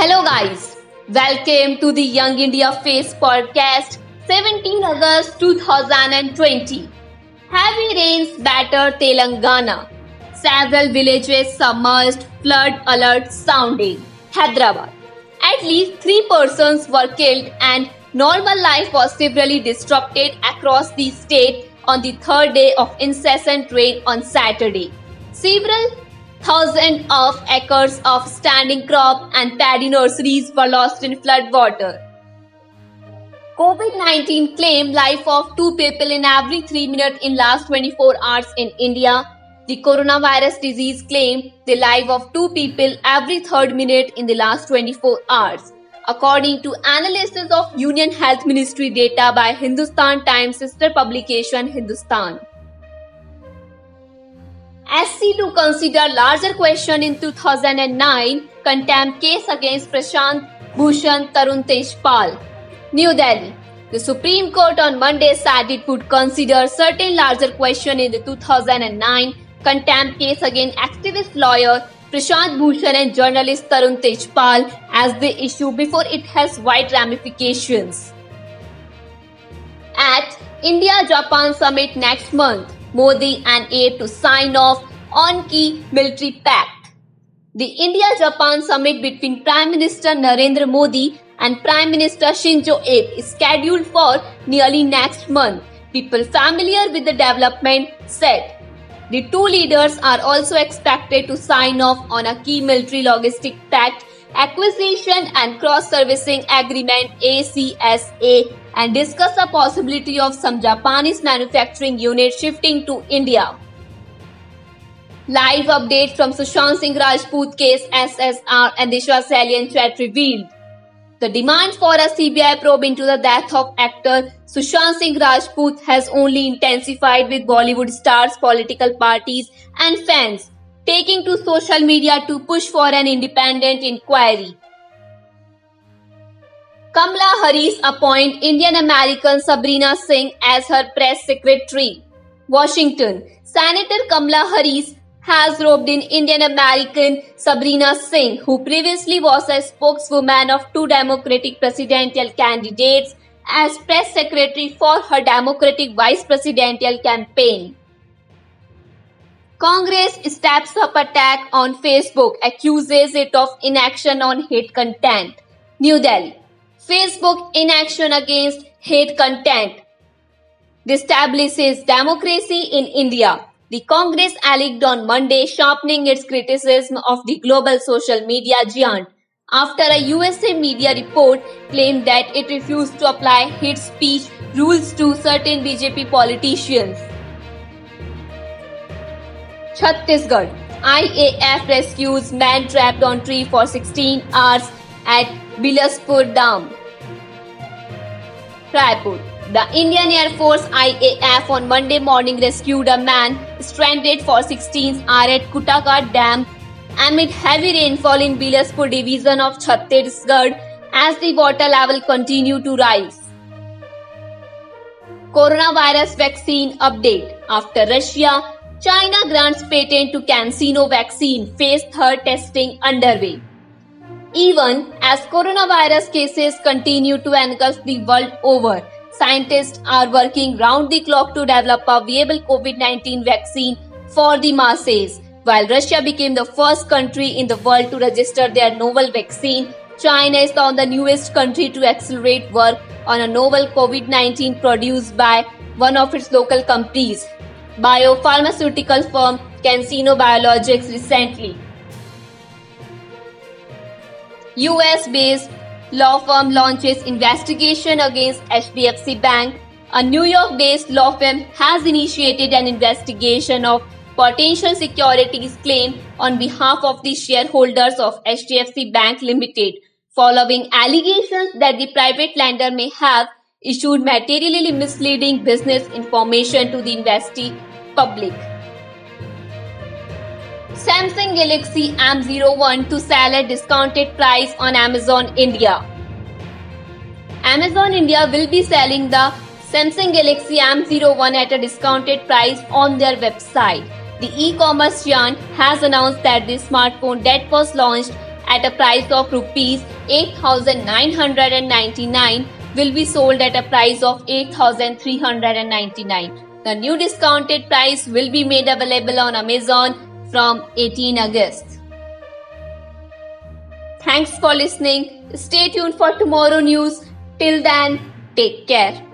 Hello, guys. Welcome to the Young India Face podcast, 17 August 2020. Heavy rains batter Telangana. Several villages submerged, flood alert sounding. Hyderabad. At least three persons were killed and normal life was severely disrupted across the state on the third day of incessant rain on Saturday. Several thousand of acres of standing crop and paddy nurseries were lost in flood water. COVID-19 claimed life of two people in every 3 minutes in last 24 hours in India. The coronavirus disease claimed the life of two people every third minute in the last 24 hours. According to analysis of Union Health Ministry data by Hindustan Times sister publication Hindustan. SC to consider larger question in 2009 contempt case against Prashant Bhushan Tarun Tejpal. New Delhi. The Supreme Court on Monday said it would consider certain larger question in the 2009 contempt case against activist lawyer Prashant Bhushan and journalist Tarun Tejpal as the issue before it has wide ramifications. At India-Japan summit next month, Modi and Abe to sign off on key military pact. The India-Japan summit between Prime Minister Narendra Modi and Prime Minister Shinzo Abe is scheduled for nearly next month. People familiar with the development said the two leaders are also expected to sign off on a key military logistic pact, acquisition and cross-servicing agreement ACSA and discuss the possibility of some Japanese manufacturing units shifting to India. Live update from Sushant Singh Rajput case SSR and Disha Salian chat revealed. The demand for a CBI probe into the death of actor Sushant Singh Rajput has only intensified with Bollywood stars, political parties, and fans taking to social media to push for an independent inquiry. Kamala Harris appoint Indian American Sabrina Singh as her press secretary. Washington. Senator Kamala Harris has roped in Indian American Sabrina Singh, who previously was a spokeswoman of two Democratic presidential candidates, as press secretary for her Democratic vice presidential campaign. Congress steps up attack on Facebook, accuses it of inaction on hate content. New Delhi. Facebook inaction against hate content Establishes democracy in India. The Congress alleged on Monday sharpening its criticism of the global social media giant after a USA media report claimed that it refused to apply hate speech rules to certain BJP politicians. Chhattisgarh IAF rescues man trapped on tree for 16 hours at Bilaspur Dam. Raipur the Indian Air Force IAF on Monday morning rescued a man stranded for 16 hours at Khutaghat Dam amid heavy rainfall in Bilaspur division of Chhattisgarh as the water level continued to rise. Coronavirus vaccine update after Russia, China grants patent to CanSino vaccine phase third testing underway. Even as coronavirus cases continue to engulf the world over, scientists are working round the clock to develop a viable COVID 19 vaccine for the masses. While Russia became the first country in the world to register their novel vaccine, China is now the newest country to accelerate work on a novel COVID 19 produced by one of its local companies, biopharmaceutical firm CanSino Biologics recently. US based law firm launches investigation against HDFC Bank. A New York based law firm has initiated an investigation of potential securities claim on behalf of the shareholders of HDFC Bank Limited following allegations that the private lender may have issued materially misleading business information to the investee public. Samsung Galaxy M01 to sell at discounted price on Amazon India. Amazon India will be selling the Samsung Galaxy M01 at a discounted price on their website. The e-commerce giant has announced that the smartphone that was launched at a price of rupees 8999 will be sold at a price of 8399. The new discounted price will be made available on Amazon from 18 August. Thanks for listening. Stay tuned for tomorrow news. Till then, take care.